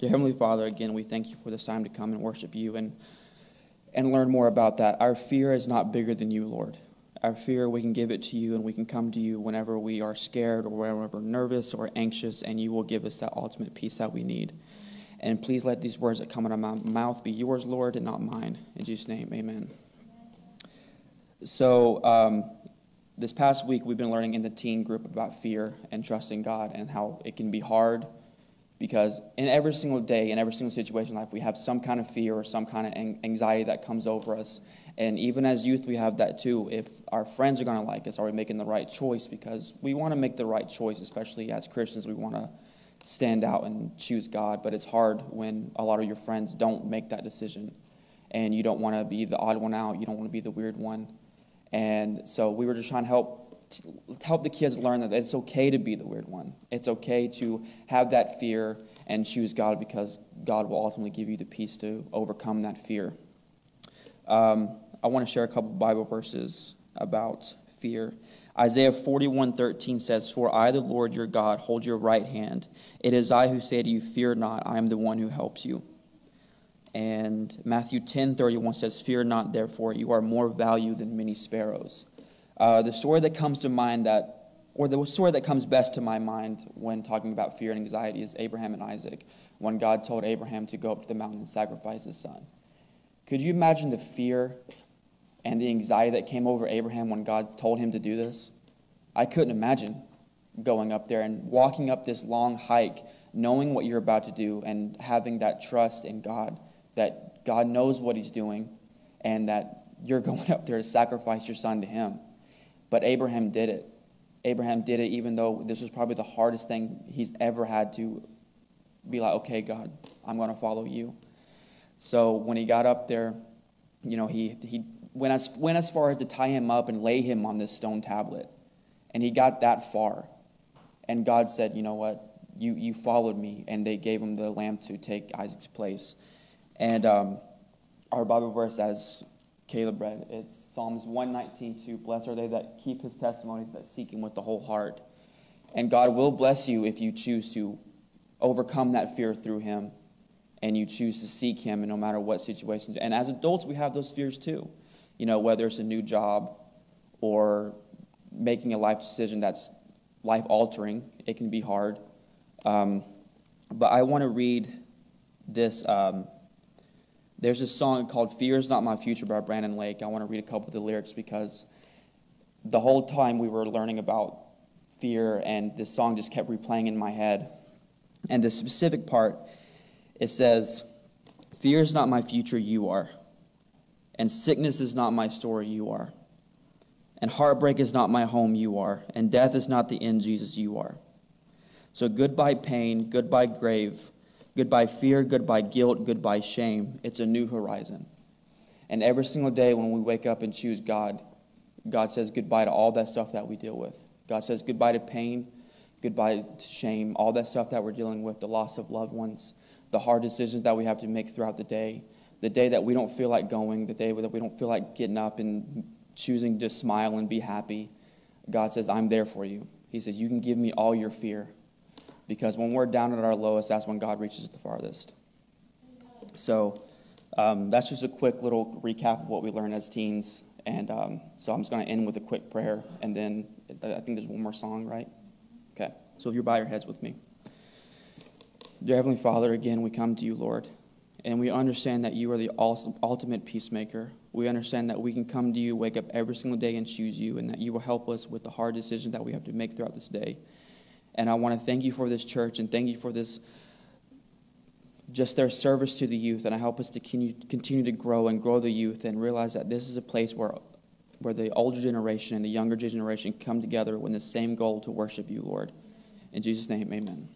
Dear Heavenly Father, again, we thank you for this time to come and worship you and, and learn more about that. Our fear is not bigger than you, Lord. Our fear, we can give it to you and we can come to you whenever we are scared or whenever nervous or anxious, and you will give us that ultimate peace that we need. And please let these words that come out of my mouth be yours, Lord, and not mine. In Jesus' name, amen. So, um, this past week, we've been learning in the teen group about fear and trusting God and how it can be hard because in every single day, in every single situation in life, we have some kind of fear or some kind of anxiety that comes over us. And even as youth, we have that too. If our friends are going to like us, are we making the right choice? Because we want to make the right choice, especially as Christians. We want to stand out and choose God, but it's hard when a lot of your friends don't make that decision. And you don't want to be the odd one out, you don't want to be the weird one. And so we were just trying to help help the kids learn that it's okay to be the weird one. It's okay to have that fear and choose God because God will ultimately give you the peace to overcome that fear. Um, I want to share a couple Bible verses about fear. Isaiah 41:13 says, "For I, the Lord your God, hold your right hand. It is I who say to you, fear not. I am the one who helps you." And Matthew 10:31 says, "Fear not, therefore, you are more valued than many sparrows." Uh, the story that comes to mind that, or the story that comes best to my mind when talking about fear and anxiety is Abraham and Isaac, when God told Abraham to go up to the mountain and sacrifice his son. Could you imagine the fear and the anxiety that came over Abraham when God told him to do this? I couldn't imagine going up there and walking up this long hike, knowing what you're about to do, and having that trust in God that God knows what He's doing and that you're going up there to sacrifice your son to Him. But Abraham did it. Abraham did it even though this was probably the hardest thing he's ever had to be like, okay, God, I'm going to follow you. So when he got up there, you know, he, he went, as, went as far as to tie him up and lay him on this stone tablet. And he got that far. And God said, you know what? You, you followed me. And they gave him the lamb to take Isaac's place. And um, our Bible verse, as Caleb read, it's Psalms 119, 2. Blessed are they that keep his testimonies, that seek him with the whole heart. And God will bless you if you choose to overcome that fear through him and you choose to seek him in no matter what situation. And as adults, we have those fears too. You know, whether it's a new job or making a life decision that's life altering, it can be hard. Um, but I want to read this. Um, there's a song called Fear is Not My Future by Brandon Lake. I want to read a couple of the lyrics because the whole time we were learning about fear, and this song just kept replaying in my head. And the specific part, it says, Fear is not my future, you are. And sickness is not my story, you are. And heartbreak is not my home, you are. And death is not the end, Jesus, you are. So goodbye, pain, goodbye, grave. Goodbye fear, goodbye guilt, goodbye shame. It's a new horizon. And every single day when we wake up and choose God, God says goodbye to all that stuff that we deal with. God says goodbye to pain, goodbye to shame, all that stuff that we're dealing with, the loss of loved ones, the hard decisions that we have to make throughout the day, the day that we don't feel like going, the day that we don't feel like getting up and choosing to smile and be happy. God says, I'm there for you. He says, You can give me all your fear. Because when we're down at our lowest, that's when God reaches the farthest. So um, that's just a quick little recap of what we learned as teens. And um, so I'm just going to end with a quick prayer. And then I think there's one more song, right? Okay. So if you bow your heads with me. Dear Heavenly Father, again, we come to you, Lord. And we understand that you are the ultimate peacemaker. We understand that we can come to you, wake up every single day, and choose you, and that you will help us with the hard decisions that we have to make throughout this day. And I want to thank you for this church and thank you for this just their service to the youth and I help us to continue, to grow and grow the youth and realize that this is a place where where the older generation and the younger generation come together with the same goal to worship you, Lord. In Jesus' name, amen.